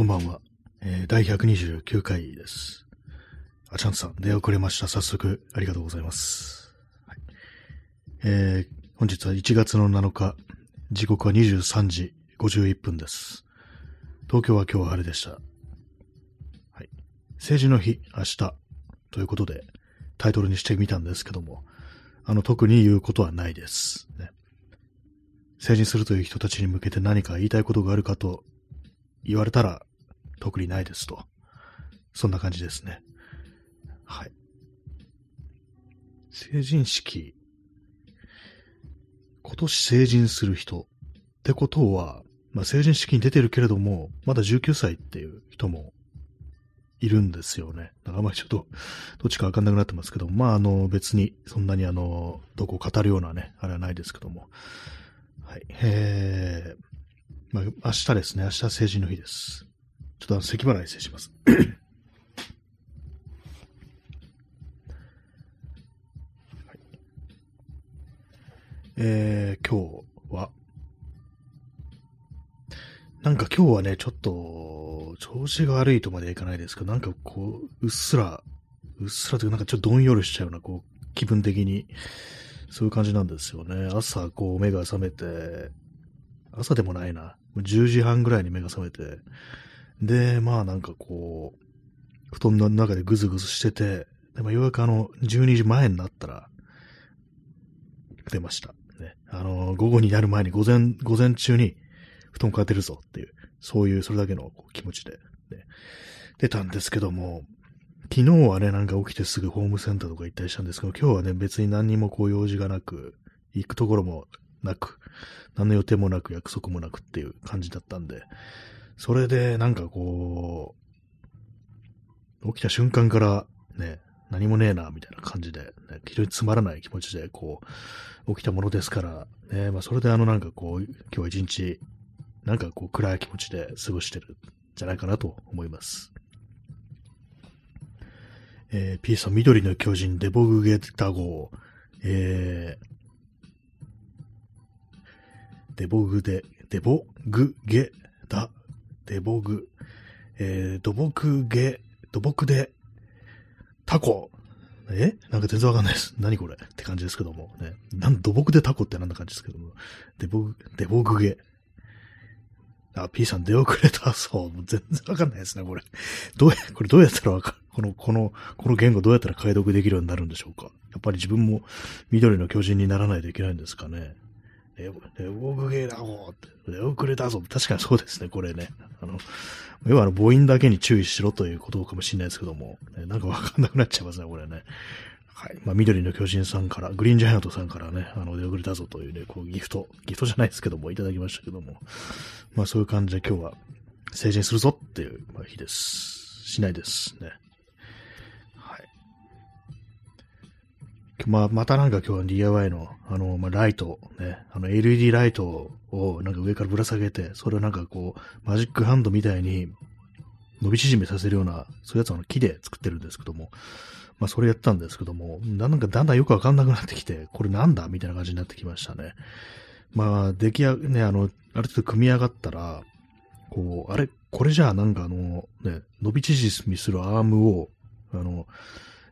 こんばんは。えー、第129回です。あ、ちゃんさん、出遅れました。早速、ありがとうございます。はい、えー、本日は1月の7日、時刻は23時51分です。東京は今日は晴れでした。はい。政治の日、明日、ということで、タイトルにしてみたんですけども、あの、特に言うことはないです。ね。成人するという人たちに向けて何か言いたいことがあるかと言われたら、特にないですと。そんな感じですね。はい。成人式。今年成人する人ってことは、まあ、成人式に出てるけれども、まだ19歳っていう人もいるんですよね。だからあまりちょっと、どっちかわかんなくなってますけど、まあ、あの、別に、そんなにあの、どこを語るようなね、あれはないですけども。はい。えー、まあ、明日ですね。明日成人の日です。ちょっとあの、咳払い失礼します。はい、えー、今日は、なんか今日はね、ちょっと、調子が悪いとまではいかないですけど、なんかこう、うっすら、うっすらというか、なんかちょっとどんよりしちゃうような、こう、気分的に、そういう感じなんですよね。朝、こう、目が覚めて、朝でもないな。10時半ぐらいに目が覚めて、で、まあなんかこう、布団の中でぐずぐずしてて、でもようやくあの、12時前になったら、出ました。ね。あの、午後になる前に午前、午前中に布団変えてるぞっていう、そういう、それだけの気持ちで、ね、出たんですけども、昨日はね、なんか起きてすぐホームセンターとか行ったりしたんですけど、今日はね、別に何にもこう用事がなく、行くところもなく、何の予定もなく約束もなくっていう感じだったんで、それでなんかこう、起きた瞬間からね、何もねえな、みたいな感じで、ね、非常につまらない気持ちで、こう、起きたものですから、ね、まあそれであのなんかこう、今日一日、なんかこう暗い気持ちで過ごしてるんじゃないかなと思います。えー、P さん、緑の巨人、デボグゲタ号、えー、デボグで、デボグゲだ、デボグ、えー、土木ゲ、土木で、タコ。え？なんか全然わかんないです。何これ？って感じですけども。ね。なん、土木でタコってなんな感じですけども。デボグ、デボグゲ。あ、P さん出遅れた。そう。全然わかんないですね、これ。どうや、これどうやったらわかる？この、この、この言語どうやったら解読できるようになるんでしょうか？やっぱり自分も緑の巨人にならないといけないんですかね？レオグゲーだもって、レオクレだぞ。確かにそうですね、これね。あの、要はあの母音だけに注意しろということかもしれないですけども、ね、なんかわかんなくなっちゃいますね、これね。はい。まあ、緑の巨人さんから、グリーンジャイアントさんからね、あの、出遅れたぞというね、こう、ギフト、ギフトじゃないですけども、いただきましたけども、まあ、そういう感じで今日は、成人するぞっていう、ま、日です。しないですね。まあ、またなんか今日は DIY の、あの、まあ、ライト、ね、あの LED ライトをなんか上からぶら下げて、それをなんかこう、マジックハンドみたいに伸び縮めさせるような、そういうやつを木で作ってるんですけども、まあ、それやったんですけども、なんかだんだんよくわかんなくなってきて、これなんだみたいな感じになってきましたね。まあ、出来上が、ね、あの、ある程度組み上がったら、こう、あれ、これじゃあなんかあの、ね、伸び縮みするアームを、あの、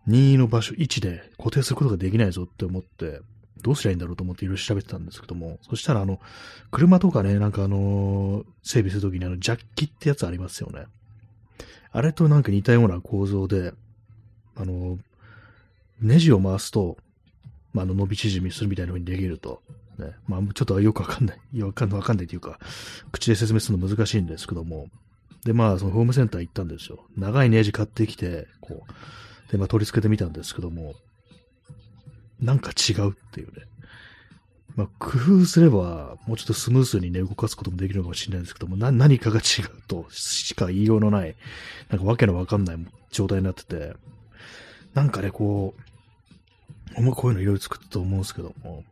任意の場所、位置で固定することができないぞって思って、どうすりゃいいんだろうと思っていろいろ調べてたんですけども、そしたらあの、車とかね、なんかあの、整備するときにあの、ジャッキってやつありますよね。あれとなんか似たような構造で、あの、ネジを回すと、まあ、の、伸び縮みするみたいな風にできると。ね。まあ、ちょっとよくわかんない。わかんない、わかんないというか、口で説明するの難しいんですけども。で、まあ、そのホームセンター行ったんですよ。長いネジ買ってきて、こう、で、まあ、取り付けてみたんですけども、なんか違うっていうね。まあ、工夫すれば、もうちょっとスムーズにね、動かすこともできるのかもしれないんですけども、何かが違うとしか言いようのない、なんかわけのわかんない状態になってて、なんかね、こう、ほんまこういうのいろいろ作ったと思うんですけども、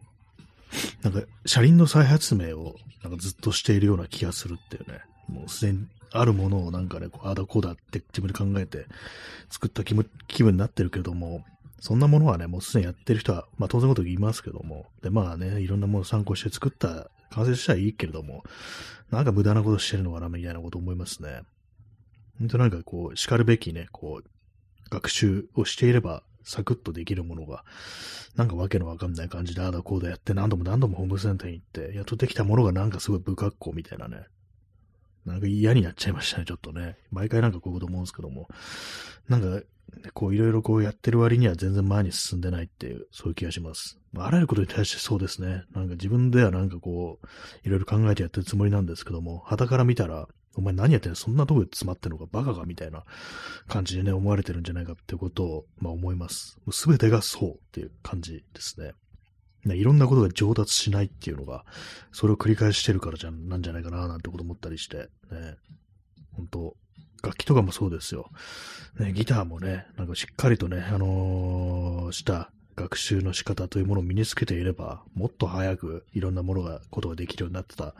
なんか、車輪の再発明を、なんかずっとしているような気がするっていうね、もうすでにあるものをなんかね、こうあだこうだって自分で考えて作った気分気分になってるけども、そんなものはね、もうすでにやってる人は、まあ当然のこと言いますけども、で、まあね、いろんなものを参考して作った、完成したらいいけれども、なんか無駄なことしてるのかな、みたいなこと思いますね。本当なんかこう、叱るべきね、こう、学習をしていれば、サクッとできるものが、なんかわけのわかんない感じで、ああだこうだやって何度も何度もホームセンターに行って、やっとできたものがなんかすごい不格好みたいなね。なんか嫌になっちゃいましたね、ちょっとね。毎回なんかこういうこと思うんですけども。なんか、こういろいろこうやってる割には全然前に進んでないっていう、そういう気がします。あらゆることに対してそうですね。なんか自分ではなんかこう、いろいろ考えてやってるつもりなんですけども、旗から見たら、お前何やってんのそんなとこで詰まってんのかバカかみたいな感じでね、思われてるんじゃないかってことを、まあ思います。すべてがそうっていう感じですね。ね、いろんなことが上達しないっていうのが、それを繰り返してるからじゃ、なんじゃないかななんてこと思ったりして、ね。本当楽器とかもそうですよ。ね、ギターもね、なんかしっかりとね、あのー、した学習の仕方というものを身につけていれば、もっと早くいろんなものが、ことができるようになってた、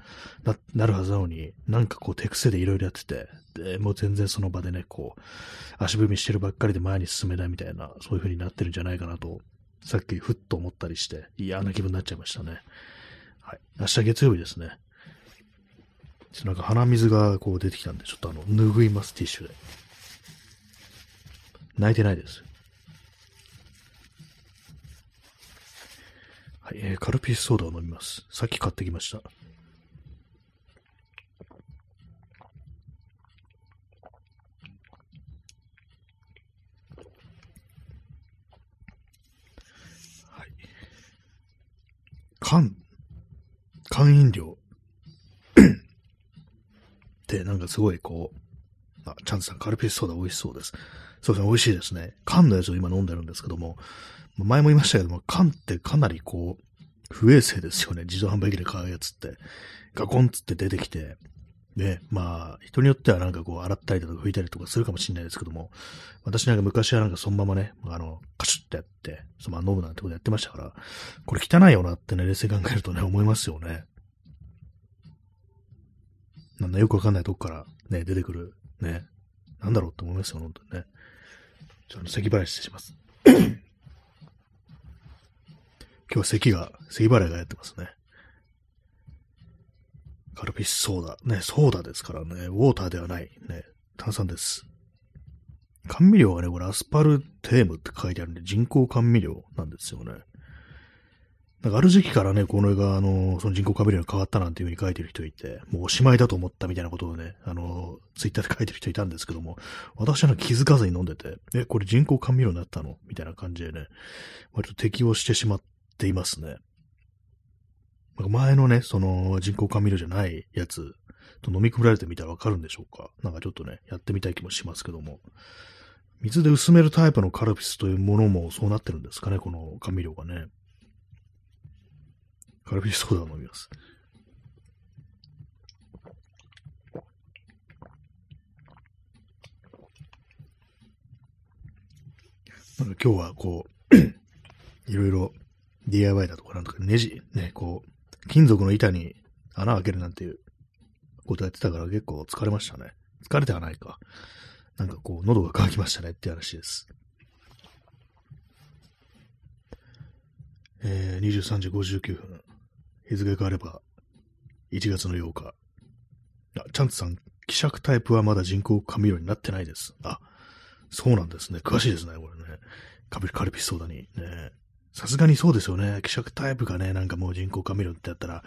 な、なるはずなのに、なんかこう手癖でいろいろやってて、で、もう全然その場でね、こう、足踏みしてるばっかりで前に進めないみたいな、そういう風になってるんじゃないかなと、さっきふっと思ったりして、嫌な気分になっちゃいましたね。はい。明日月曜日ですね。なんか鼻水がこう出てきたんで、ちょっとあの、拭います、ティッシュで。泣いてないです。はい、えー、カルピスソーダを飲みます。さっき買ってきました。缶、缶飲料 ってなんかすごいこう、あ、チャンスさんカルピスソーダ美味しそうです。そうですね、美味しいですね。缶のやつを今飲んでるんですけども、前も言いましたけども、缶ってかなりこう、不衛生ですよね。自動販売機で買うやつって。ガコンつって出てきて、ね、まあ、人によってはなんかこう、洗ったりとか拭いたりとかするかもしれないですけども、私なんか昔はなんかそのままね、あの、カシュッてやって、そのまま飲むなんてことやってましたから、これ汚いよなってね、冷静に考えるとね、思いますよね。なんだよくわかんないとこからね、出てくる、ね、なんだろうって思いますよ、本当にね。ちょっと咳払いしてします。今日は咳が、咳払いがやってますね。カルピスソーダ。ね、ソーダですからね。ウォーターではない。ね、炭酸です。甘味料はね、これアスパルテームって書いてあるんで、人工甘味料なんですよね。なんかある時期からね、この絵が、あの、その人工甘味料が変わったなんていう風に書いてる人いて、もうおしまいだと思ったみたいなことをね、あの、ツイッターで書いてる人いたんですけども、私は気づかずに飲んでて、え、これ人工甘味料になったの？みたいな感じでね、割と適応してしまっていますね。前のね、その人工甘味料じゃないやつと飲み比べてみたらわかるんでしょうか？なんかちょっとね、やってみたい気もしますけども。水で薄めるタイプのカルピスというものもそうなってるんですかね、この甘味料がね。カルピスソーダを飲みます。なんか今日はこう、いろいろ DIY だとかなんとかネジ、ね、こう、金属の板に穴開けるなんていうことやってたから結構疲れましたね。疲れてはないか。なんかこう、喉が渇きましたねって話です。えー、23時59分。日付変われば、1月の8日。あ、チャンツさん、希釈タイプはまだ人工甘味料になってないです。あ、そうなんですね。詳しいですね、これね。カビカルピスソーダに。ね。さすがにそうですよね。希釈タイプがね、なんかもう人工甘味料ってやったら、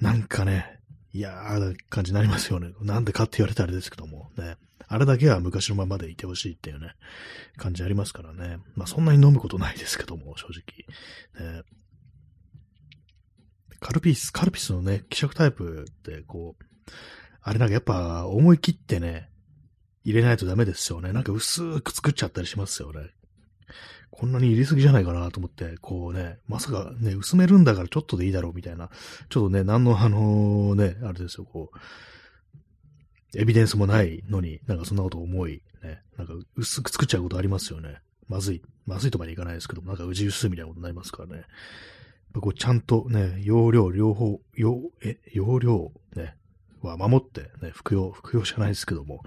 なんかね、嫌な感じになりますよね。なんでかって言われたらあれですけども、ね。あれだけは昔のままでいてほしいっていうね、感じありますからね。まあそんなに飲むことないですけども、正直。ね、カルピス、カルピスのね、希釈タイプって、こう、あれなんかやっぱ思い切ってね、入れないとダメですよね。なんか薄く作っちゃったりしますよね。こんなに入れすぎじゃないかなと思って、こうね、まさかね、薄めるんだからちょっとでいいだろうみたいな、ちょっとね、何のあのね、あれですよ、こう、エビデンスもないのに、なんかそんなこと思い、ね、なんか薄く作っちゃうことありますよね。まずい、まずいとまでいかないですけど、なんかうじ薄いみたいなことになりますからね。こうちゃんとね、容量、両方、容、え、容量ね、は守ってね、服用、服用じゃないですけども、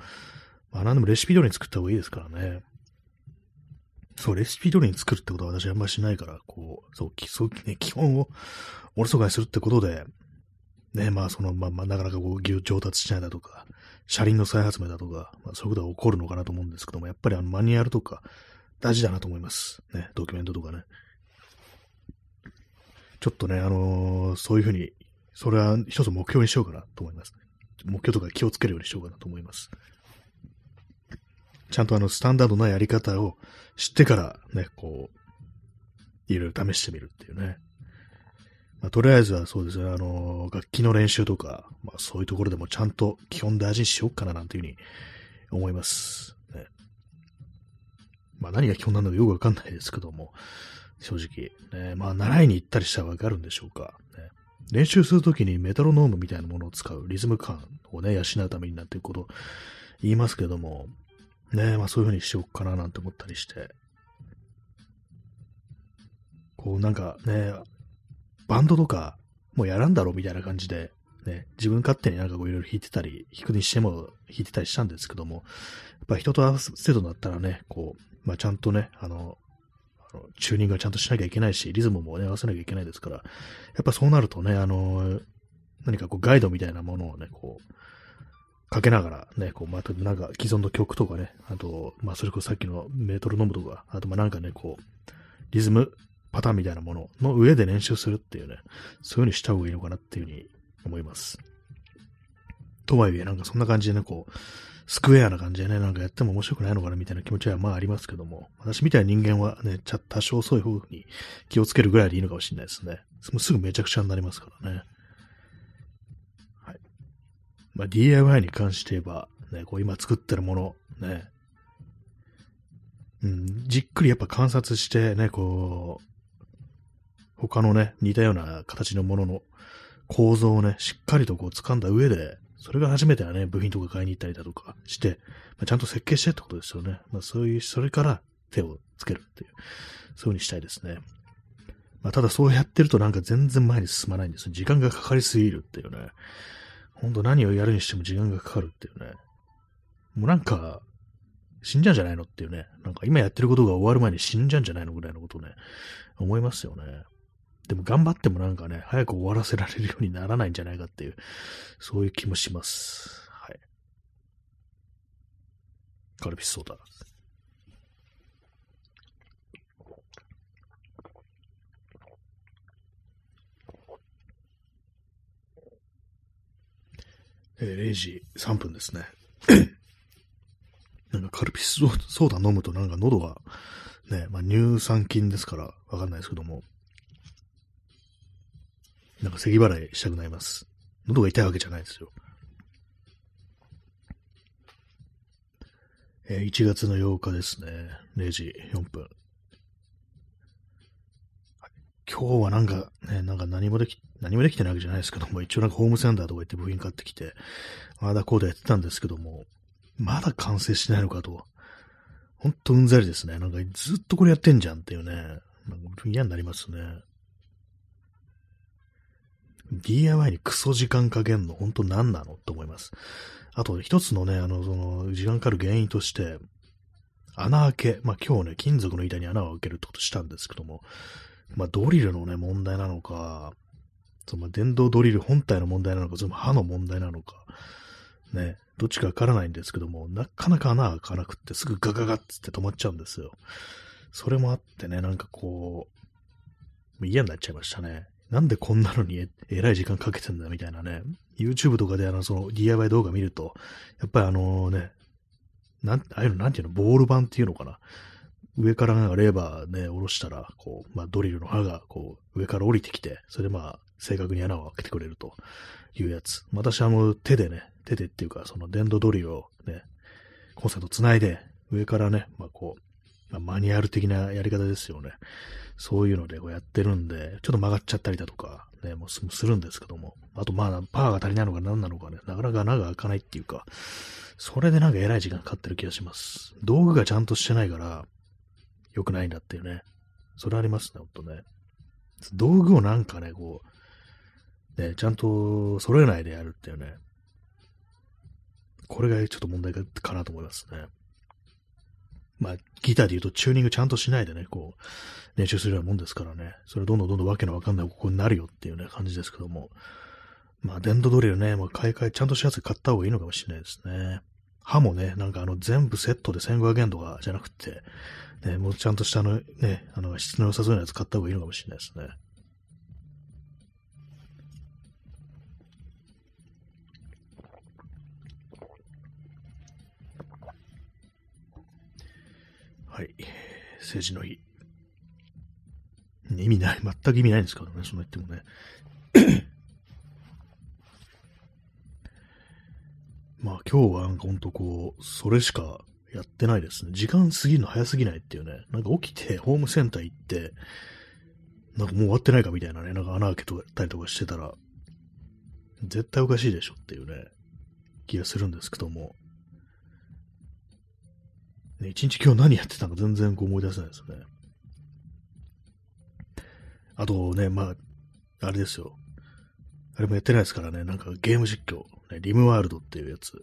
まあ何でもレシピ通りに作った方がいいですからね。そう、レシピ通りに作るってことは私はあんまりしないから、こう、そう、そうね、基本をおろそかにするってことで、ね、まあその、まあ、まあ、なかなかこう、上達しないだとか、車輪の再発明だとか、まあそういうことが起こるのかなと思うんですけども、やっぱりあのマニュアルとか大事だなと思います。ね、ドキュメントとかね。ちょっとね、あのー、そういうふうに、それは一つ目標にしようかなと思います。目標とか気をつけるようにしようかなと思います。ちゃんとあの、スタンダードなやり方を知ってからね、こう、いろいろ試してみるっていうね。まあ、とりあえずはそうですね、あの、楽器の練習とか、まあそういうところでもちゃんと基本大事にしようかななんていうふうに思います。ね、まあ何が基本なのかよくわかんないですけども、正直。ね、まあ習いに行ったりしたらわかるんでしょうか。ね、練習するときにメトロノームみたいなものを使うリズム感をね、養うためになっていること言いますけども、ねえまあそういうふうにしようかななんて思ったりして。こうなんかね、バンドとかもうやらんだろうみたいな感じで、ね、自分勝手になんかこういろいろ弾いてたり、弾くにしても弾いてたりしたんですけども、やっぱ人と合わせるとなったらね、こう、まあちゃんとね、あの、あのチューニングはちゃんとしなきゃいけないし、リズムもね、合わせなきゃいけないですから、やっぱそうなるとね、あの、何かこうガイドみたいなものをね、こう、かけながらね、こう、またなんか既存の曲とかね、あと、まあそれこそさっきのメートルノムとか、あとまあなんかね、こう、リズムパターンみたいなものの上で練習するっていうね、そういう風にした方がいいのかなっていう風に思います。とはいえ、なんかそんな感じでね、こう、スクエアな感じでね、なんかやっても面白くないのかなみたいな気持ちはまあありますけども、私みたいな人間はね、ちゃ多少そういう風に気をつけるぐらいでいいのかもしれないですね。すぐめちゃくちゃになりますからね。まあ、DIY に関して言えば、ね、こう今作ってるもの、ね、うん、じっくりやっぱ観察してね、こう、他のね、似たような形のものの構造をね、しっかりとこう掴んだ上で、それが初めてはね、部品とか買いに行ったりだとかして、まあ、ちゃんと設計してってことですよね。まあそういう、それから手をつけるっていう、そういう風にしたいですね。まあただそうやってるとなんか全然前に進まないんですよ。時間がかかりすぎるっていうね。ほんと何をやるにしても時間がかかるっていうね。もうなんか、死んじゃうんじゃないのっていうね。なんか今やってることが終わる前に死んじゃうんじゃないのぐらいのことをね、思いますよね。でも頑張ってもなんかね、早く終わらせられるようにならないんじゃないかっていう、そういう気もします。はい。カルピスソーダ。えー、0時3分ですね。なんかカルピスソーダ飲むとなんか喉がね、まあ乳酸菌ですからわかんないですけども、なんか咳払いしたくなります。喉が痛いわけじゃないですよ。えー、1月の8日ですね。0時4分。今日はなんかね、なんか何もでき、何もできてないわけじゃないですけど も、一応なんかホームセンターとか行って部品買ってきて、まだこうでやってたんですけども、まだ完成してないのかと。ほんとうんざりですね。なんかずっとこれやってんじゃんっていうね。なんか嫌になりますね。DIY にクソ時間かけんの本当何なのと思います。あと一つのね、あの、その、時間かかる原因として、穴開け。まあ今日ね、金属の板に穴を開けるってことしたんですけども、まあドリルのね、問題なのか、その電動ドリル本体の問題なのか、その刃の問題なのか、ね、どっちかわからないんですけども、なかなか穴開かなくってすぐガガガッつって止まっちゃうんですよ。それもあってね、なんかこう、嫌になっちゃいましたね。なんでこんなのにえらい時間かけてんだみたいなね。YouTube とかであの、その DIY 動画見ると、やっぱりあのね、なん、ああいうのなんていうの、ボール板っていうのかな。上からなんかレーバーね、下ろしたら、こう、まあドリルの刃がこう、上から降りてきて、それでまあ、正確に穴を開けてくれるというやつ。私はもう手でね、手でっていうか、その電動ドリルをね、コンセント繋いで、上からね、まあこう、まあ、マニュアル的なやり方ですよね。そういうのでこうやってるんで、ちょっと曲がっちゃったりだとか、ね、もうするんですけども。あとまあ、パワーが足りないのか何なのかね、なかなか穴が開かないっていうか、それでなんか偉い時間かかってる気がします。道具がちゃんとしてないから、良くないんだっていうね。それありますね、ほんとね。道具をなんかね、こう、ね、ちゃんと揃えないでやるっていうね。これがちょっと問題かなと思いますね。まあ、ギターで言うとチューニングちゃんとしないでね、こう、練習するようなもんですからね、それどんどんどんどんわけのわかんないここになるよっていうね、感じですけども、まあ、電動ドリルね、もう買い替え、ちゃんとしたやつ買った方がいいのかもしれないですね。刃もね、なんかあの、全部セットで1500円とかじゃなくて、ね、もうちゃんとしたの、ね、あの、質の良さそうなやつ買った方がいいのかもしれないですね。はい。政治の日。意味ない、全く意味ないんですからね、そんな言ってもね。まあ今日はなんかほんとこう、それしかやってないですね。時間過ぎるの早すぎないっていうね。なんか起きてホームセンター行って、なんかもう終わってないかみたいなね、なんか穴開けとたりとかしてたら、絶対おかしいでしょっていうね、気がするんですけども。ね、一日今日何やってたのか全然こう思い出せないですね。あとね、まあ、あれですよ。あれもやってないですからね、なんかゲーム実況、ね、リムワールドっていうやつ。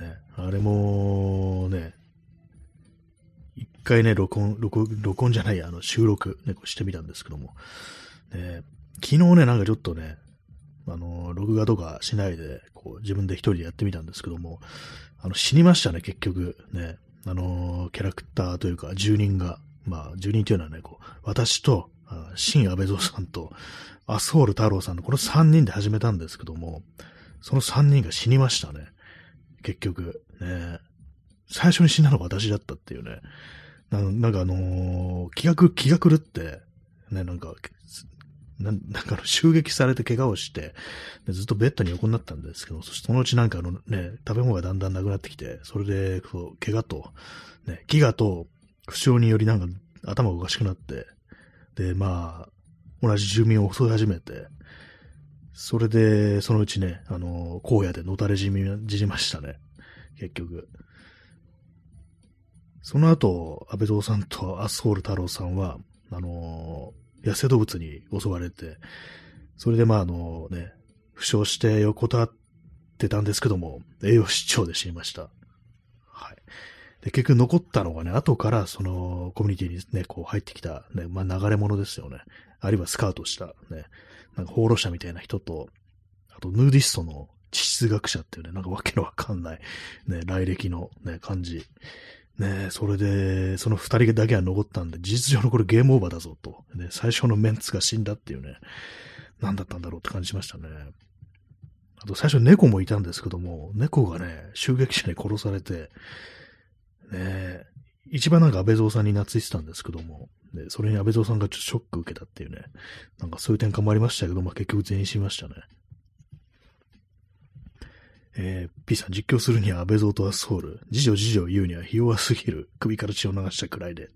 ね、あれもね、回ね、録音、録録音じゃない、あの、収録、ね、してみたんですけども、ね、昨日ね、なんかちょっとね、あの、録画とかしないで、こう、自分で一人でやってみたんですけども、あの、死にましたね、結局、ね、あの、キャラクターというか、住人が、まあ、住人というのはね、こう、私と、新安倍蔵さんと、アスホール太郎さんのこの3人で始めたんですけども、その3人が死にましたね。結局。ね。最初に死んだのが私だったっていうね。なんかあのー、気が、気が狂って、ね、なんか、ななんか襲撃されて怪我をして、ずっとベッドに横になったんですけど、そのうちなんかあのね、食べ物がだんだんなくなってきて、それで、こう、怪我と、ね、飢餓と負傷によりなんか頭がおかしくなって、で、まあ、同じ住民を襲い始めて、それで、そのうちね、あの、荒野でのたれ死み、じりましたね。結局。その後、安倍蔵さんとアスホール太郎さんは、あの、野生動物に襲われて、それでまああのね、負傷して横たわってたんですけども、栄養失調で死にました。はい。で、結局残ったのがね、後からそのコミュニティにね、こう入ってきた、ね、まあ流れ物ですよね。あるいはスカウトした、ね、なんか放浪者みたいな人と、あとヌーディストの地質学者っていうね、なんかわけのわかんない、ね、来歴のね、感じ。ねそれで、その二人だけは残ったんで、事実上のこれゲームオーバーだぞと。ね、最初のメンツが死んだっていうね、何だったんだろうって感じしましたね。あと最初猫もいたんですけども、猫がね、襲撃者に殺されて、ね一番なんか安倍蔵さんに懐いてたんですけども、で、それに安倍蔵さんがちょっとショック受けたっていうね、なんかそういう展開もありましたけど、まあ結局全員死にましたね。えー、P さん実況するには安倍蔵とアスホール。次女次女言うにはひ弱すぎる。首から血を流したくらいで。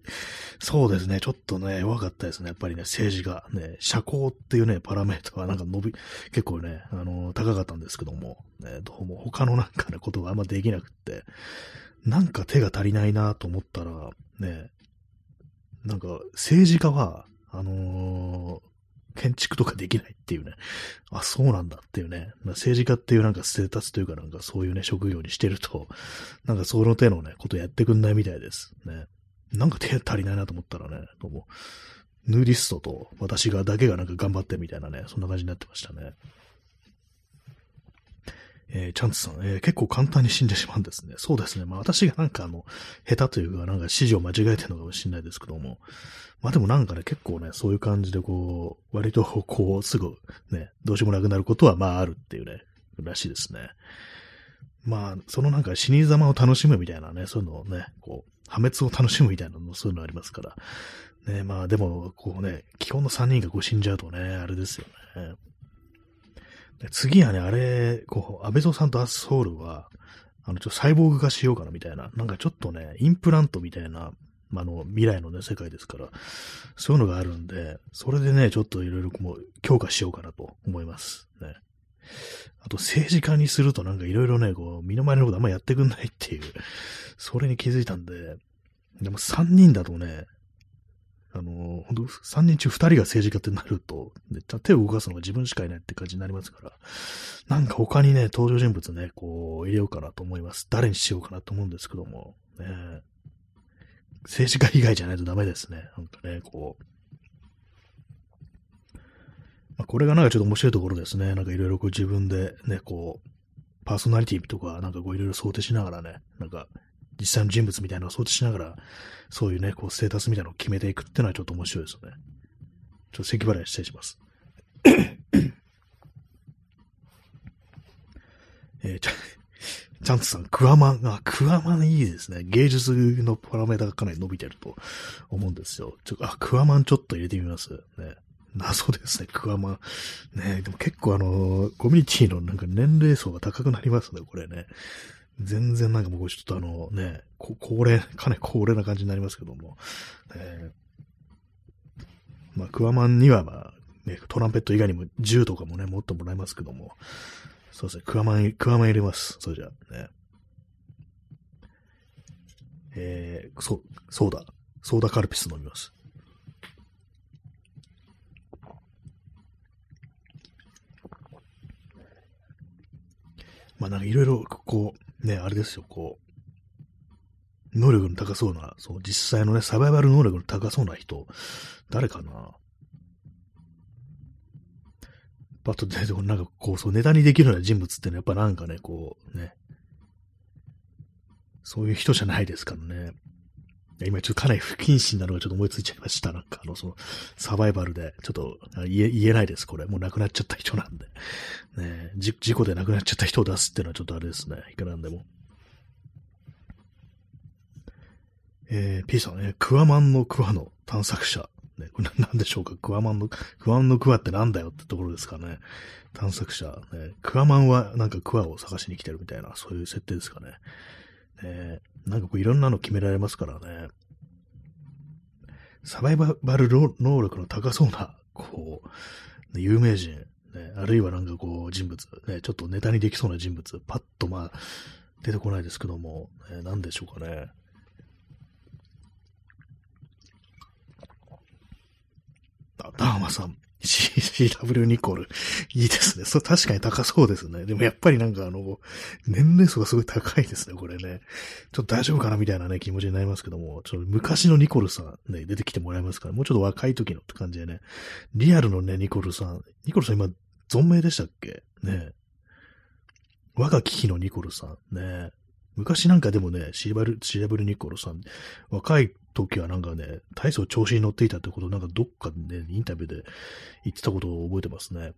そうですね。ちょっとね、弱かったですね。やっぱりね、政治が。ね、社交っていうね、パラメータはなんか伸び、結構ね、あのー、高かったんですけども、ね、どうも他のなんかね、ことがあんまできなくって、なんか手が足りないなと思ったら、ね、なんか政治家は、あのー、建築とかできないっていうね。あ、そうなんだっていうね。政治家っていうなんかステータスというかなんかそういうね、職業にしてると、なんかその手のね、ことやってくんないみたいです。ね。なんか手足りないなと思ったらね、どうも、ヌーディストと私がだけがなんか頑張ってみたいなね、そんな感じになってましたね。えー、チャンツさん、えー、結構簡単に死んでしまうんですね。そうですね。まあ私がなんかあの、下手というか、なんか指示を間違えてるのかもしれないですけども。まあでもなんかね、結構ね、そういう感じでこう、割とこう、すぐね、どうしようもなくなることはまああるっていうね、らしいですね。まあ、そのなんか死に様を楽しむみたいなね、そういうのをね、こう、破滅を楽しむみたいなのそういうのありますから。ね、まあでも、こうね、基本の3人がこう死んじゃうとね、あれですよね。次はね、あれ、こう、安倍蔵さんとアスホールは、あの、ちょっとサイボーグ化しようかなみたいな、なんかちょっとね、インプラントみたいな、まあの、未来のね、世界ですから、そういうのがあるんで、それでね、ちょっといろいろもう強化しようかなと思います。ね。あと、政治家にするとなんかいろいろね、こう、身の回りのことあんまやってくんないっていう、それに気づいたんで、でも3人だとね、あの、本当3人中2人が政治家ってなると、ね、手を動かすのが自分しかいないって感じになりますから、なんか他にね、登場人物ね、こう、入れようかなと思います。誰にしようかなと思うんですけども、ね、政治家以外じゃないとダメですね。なんかね、こう。まあ、これがなんかちょっと面白いところですね。なんかいろいろこう自分でね、こう、パーソナリティとかなんかこういろいろ想定しながらね、なんか実際の人物みたいなのを想定しながら、そういうね、こうステータスみたいなのを決めていくっていうのはちょっと面白いですよね。ちょっと咳払い失礼します。えー、ちゃ、チャンツさん、クワマン、あ、クワマンいいですね。芸術のパラメータがかなり伸びてると思うんですよ。ちょ、あ、クワマンちょっと入れてみます。ね。謎ですね、クワマン。ねでも結構あの、コミュニティのなんか年齢層が高くなりますね、これね。全然なんかもうちょっとあのね、高齢、かなり高齢な感じになりますけども。ね、まあ、クワマンにはまあ、ね、トランペット以外にも銃とかもね、持ってもらいますけども。そうですね、クワマン、クワマン入れます。それじゃあ、ね。えー、そう、ソーダ、ソーダカルピス飲みます。まあなんかいろいろ、こう、ね、あれですよ、こう、能力の高そうな、そう、実際のね、サバイバル能力の高そうな人、誰かなパッと出てこなんかこう、そう、ネタにできるような人物ってのはやっぱなんかね、こう、ね、そういう人じゃないですからね。今ちょっとかなり不謹慎なのがちょっと思いついちゃいました。なんかあの、その、サバイバルで、ちょっと言え、言えないです、これ。もう亡くなっちゃった人なんで。ね事故で亡くなっちゃった人を出すっていうのはちょっとあれですね。いくらなんでも。えー、P さんね、クワマンのクワの探索者。ね、これ何でしょうか？クワマンの、クワンのクワってなんだよってところですかね。探索者。ね、クワマンはなんかクワを探しに来てるみたいな、そういう設定ですかね。ねなんかこういろんなの決められますからね。サバイバル能力の高そうな、こう、有名人、ね、あるいはなんかこう人物、ね、ちょっとネタにできそうな人物、パッとまあ、出てこないですけども、ね、何でしょうかね。あ、ダーマさん。CW ニコル。いいですね。そう、確かに高そうですね。でもやっぱりなんかあの、年齢層がすごい高いですね、これね。ちょっと大丈夫かなみたいなね、気持ちになりますけども、ちょっと昔のニコルさんね、出てきてもらえますから、もうちょっと若い時のって感じでね。リアルのね、ニコルさん。ニコルさん今、存命でしたっけ？ね。我が危機のニコルさん。ね。昔なんかでもね、シーバル、シーバルニコルさん、若い時はなんかね、体操調子に乗っていたってことをなんかどっかでね、インタビューで言ってたことを覚えてますね。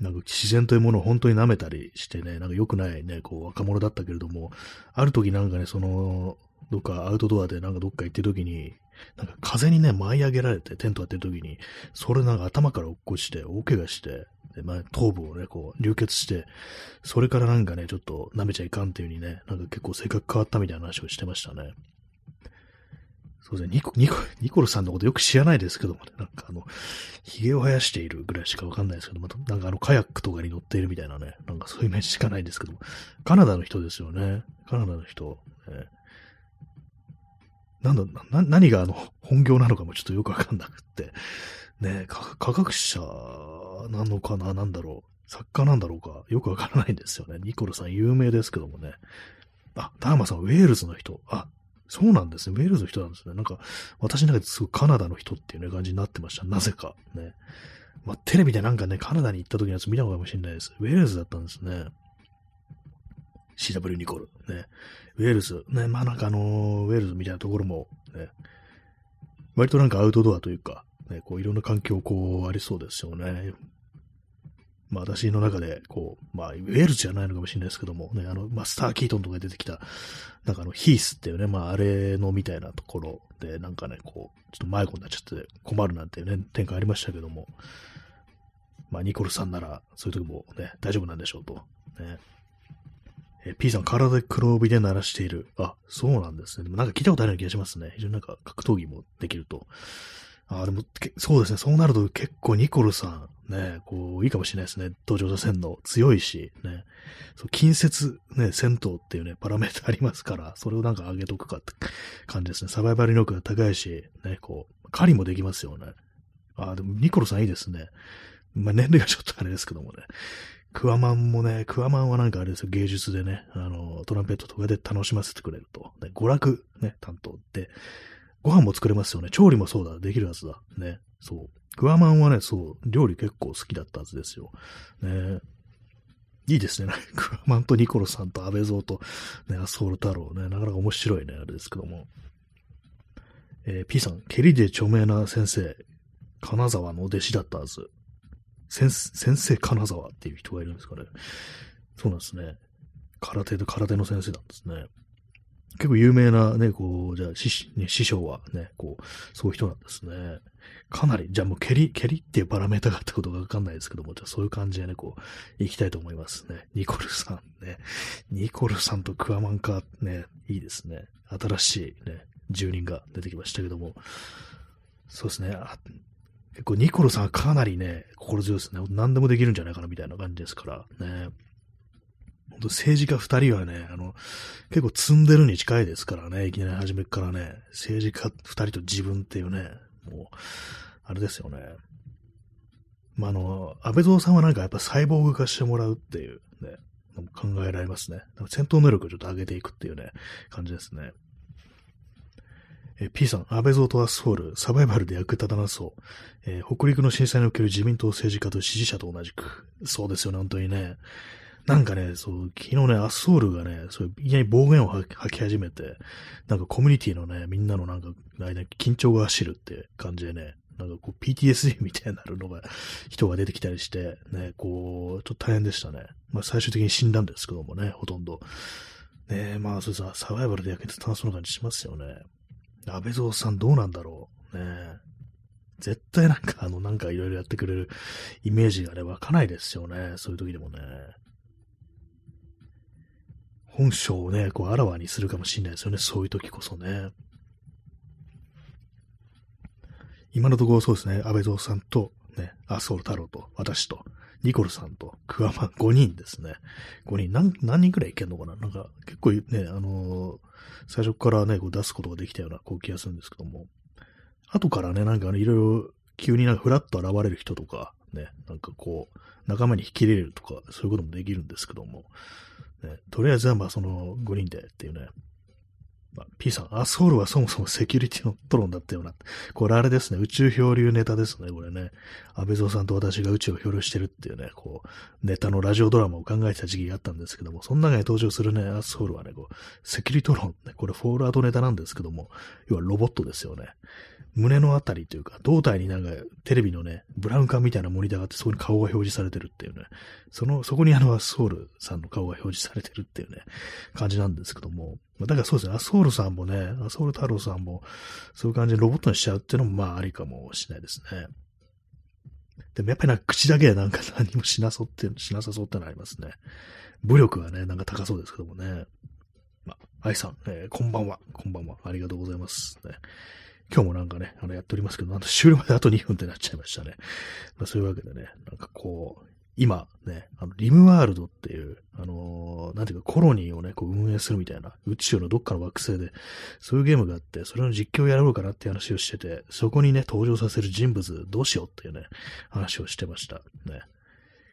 なんか自然というものを本当に舐めたりしてね、なんか良くないね、こう若者だったけれども、ある時なんかね、その、どっかアウトドアでなんかどっか行ってる時に、なんか風にね、舞い上げられて、テントやってる時に、それなんか頭から落っこちて、大怪我して、で、まあ、頭部をね、こう、流血して、それからなんかね、ちょっと舐めちゃいかんっていう風にね、なんか結構性格変わったみたいな話をしてましたね。そうですね、ニコ、ニコ、ニコルさんのことよく知らないですけどもね、なんかあの、髭を生やしているぐらいしかわかんないですけども、なんかあの、カヤックとかに乗っているみたいなね、なんかそういうイメージしかないですけども、カナダの人ですよね。カナダの人。ね、なんだ、な、何があの、本業なのかもちょっとよくわかんなくって、ね、科学者なのかな？なんだろう。作家なんだろうか？よくわからないんですよね。ニコルさん有名ですけどもね。あ、ダーマさん、ウェールズの人。あ、そうなんですね。ウェールズの人なんですね。なんか、私の中ですごいカナダの人っていうね、感じになってました。なぜか。ね。まあ、テレビでなんかね、カナダに行った時のやつ見たのかもしれないです。ウェールズだったんですね。CW ニコル。ね。ウェールズ。ね。まあなんかあのー、ウェールズみたいなところも、ね。割となんかアウトドアというか、ね、こういろんな環境こうありそうですよね。まあ私の中で、こう、まあ、ウェールズじゃないのかもしれないですけども、ね、あの、ま、スター・キートンとか出てきた、なんかあの、ヒースっていうね、まあ、あれのみたいなところで、なんかね、こう、ちょっと迷子になっちゃって困るなんていうね、展開ありましたけども、まあ、ニコルさんなら、そういう時もね、大丈夫なんでしょうと。ね。え P さん、体で黒帯で鳴らしている。あ、そうなんですね。でもなんか聞いたことあるような気がしますね。非常になんか格闘技もできると。あでも、そうですね。そうなると結構ニコルさん、ね、こう、いいかもしれないですね。登場者戦の強いし、ね。そう、近接、ね、戦闘っていうね、パラメータありますから、それをなんか上げとくかって感じですね。サバイバル力が高いし、ね、こう、狩りもできますよね。ああでもニコルさんいいですね。まあ、年齢がちょっとあれですけどもね。クワマンもね、クワマンはなんかあれですよ、芸術でね、あの、トランペットとかで楽しませてくれると。ね娯楽ね、担当って、ご飯も作れますよね。調理もそうだ。できるはずだ。ね。そう。クワマンはね、そう、料理結構好きだったはずですよ。ねいいですね。クワマンとニコロさんと安倍蔵と、ね、アソール太郎ね、なかなか面白いね、あれですけども。えー、P さん、蹴りで著名な先生、金沢の弟子だったはず。先先生金沢っていう人がいるんですかね。そうなんですね。空手で空手の先生なんですね。結構有名なね、こう、じゃあ、師,、師匠はね、こう、そういう人なんですね。かなり、じゃあもう蹴り、蹴りっていうパラメータがあったことがわかんないですけども、じゃあそういう感じでね、こう、行きたいと思いますね。ニコルさんね。ニコルさんとクワマンか、ね、いいですね。新しいね、住人が出てきましたけども。そうですね。結構ニコルさんはかなりね、心強いですね。何でもできるんじゃないかなみたいな感じですからね。本当政治家二人はね、あの、結構積んでるに近いですからね、いきなり初めからね、政治家二人と自分っていうね、もう、あれですよね。まあ、あの、安倍蔵さんはなんかやっぱサイボーグ化してもらうっていうね、考えられますね。戦闘能力をちょっと上げていくっていうね、感じですね。え P さん、安倍蔵とアスフォール、サバイバルで役立たなそう。えー、北陸の震災における自民党政治家と支持者と同じく。そうですよね、本当にね。なんかね、そう、昨日ね、アスソールがね、そういきなり暴言を吐き始めて、なんかコミュニティのね、みんなのなんか、間に緊張が走るって感じでね、なんかこう PTSD みたいになるのが、人が出てきたりして、ね、こう、ちょっと大変でしたね。まあ最終的に死んだんですけどもね、ほとんど。ねまあそうさ、サバイバルで焼けて楽しそうな感じしますよね。安倍蔵さんどうなんだろう。ね絶対なんかあの、なんかいろいろやってくれるイメージがね、湧かないですよね。そういう時でもね。本性をね、こう、あらわにするかもしれないですよね。そういう時こそね。今のところそうですね、安倍蔵さんと、ね、麻生太郎と、私と、ニコルさんと、クワマン5人ですね。5人、何、何人くらいいけんのかな？なんか、結構ね、あのー、最初からね、こう出すことができたような、こう気がするんですけども、後からね、なんかね、いろいろ、急になんかフラッと現れる人とか、ね、なんかこう、仲間に引き入れるとか、そういうこともできるんですけども、ね、とりあえずはまあその5人でっていうね、P さん、アソールはそもそもセキュリティのトロンだったような。これあれですね、宇宙漂流ネタですね、これね。安倍蔵さんと私が宇宙を漂流してるっていうね、こう、ネタのラジオドラマを考えてた時期があったんですけども、その中に登場するね、アソールはね、こう、セキュリティトロン、ね、これフォールアウトネタなんですけども、要はロボットですよね。胸のあたりというか、胴体になんかテレビのね、ブラウン管みたいなモニターがあって、そこに顔が表示されてるっていうね、その、そこにあのアスソールさんの顔が表示されてるっていうね、感じなんですけども、まだからそうですね、アソールさんもね、アソール太郎さんも、そういう感じでロボットにしちゃうっていうのもまあありかもしれないですね。でもやっぱりなんか口だけでなんか何もしなそうって、しなさそうってのありますね。武力がね、なんか高そうですけどもね。まあ、愛さん、えー、こんばんは。こんばんは。ありがとうございます。ね、今日もなんかね、あの、やっておりますけど、なんと終了まであと2分ってなっちゃいましたね。まあ、そういうわけでね、なんかこう、今ね、あの、リムワールドっていう、あのー、なんていうかコロニーをね、こう運営するみたいな、宇宙のどっかの惑星で、そういうゲームがあって、それの実況をやろうかなって話をしてて、そこにね、登場させる人物どうしようっていうね、話をしてました。ね。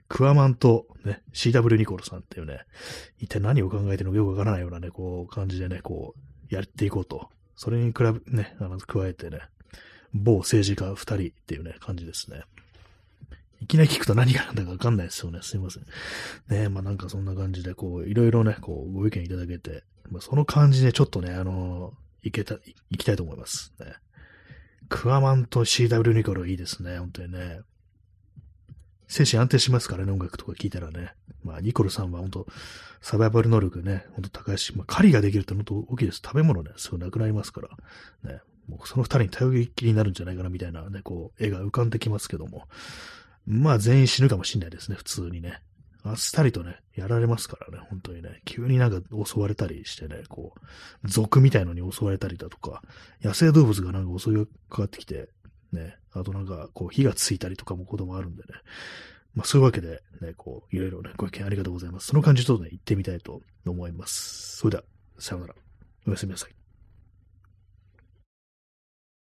クワマンとね、CW ニコルさんっていうね、一体何を考えてるのかよくわからないようなね、こう、感じでね、こう、やっていこうと。それに比べ、ね、あの、加えてね、某政治家二人っていうね、感じですね。いきなり聞くと何がなんだかわかんないですよね。すいません。ねまあなんかそんな感じで、こう、いろいろね、こう、ご意見いただけて、まあ、その感じでちょっとね、あのー、いけた、いきたいと思います。ね。クワマンと CW ニコルいいですね、本当にね。精神安定しますからね、音楽とか聞いたらね。まあ、ニコルさんは本当サバイバル能力ね、ほんと高いし、まあ、狩りができるって本当大きいです。食べ物ね、すぐなくなりますから。ね。もうその二人に頼りっきりになるんじゃないかな、みたいなね、こう、絵が浮かんできますけども。まあ全員死ぬかもしんないですね、普通にね。あっさりとね、やられますからね、本当にね。急になんか襲われたりしてね、こう、族みたいのに襲われたりだとか、野生動物がなんか襲いかかってきて、ね、あとなんか、こう、火がついたりとかもこともあるんでね。まあそういうわけで、ね、こう、いろいろね、ご意見ありがとうございます。その感じちょっとね、行ってみたいと思います。それでは、さようなら。おやすみなさい。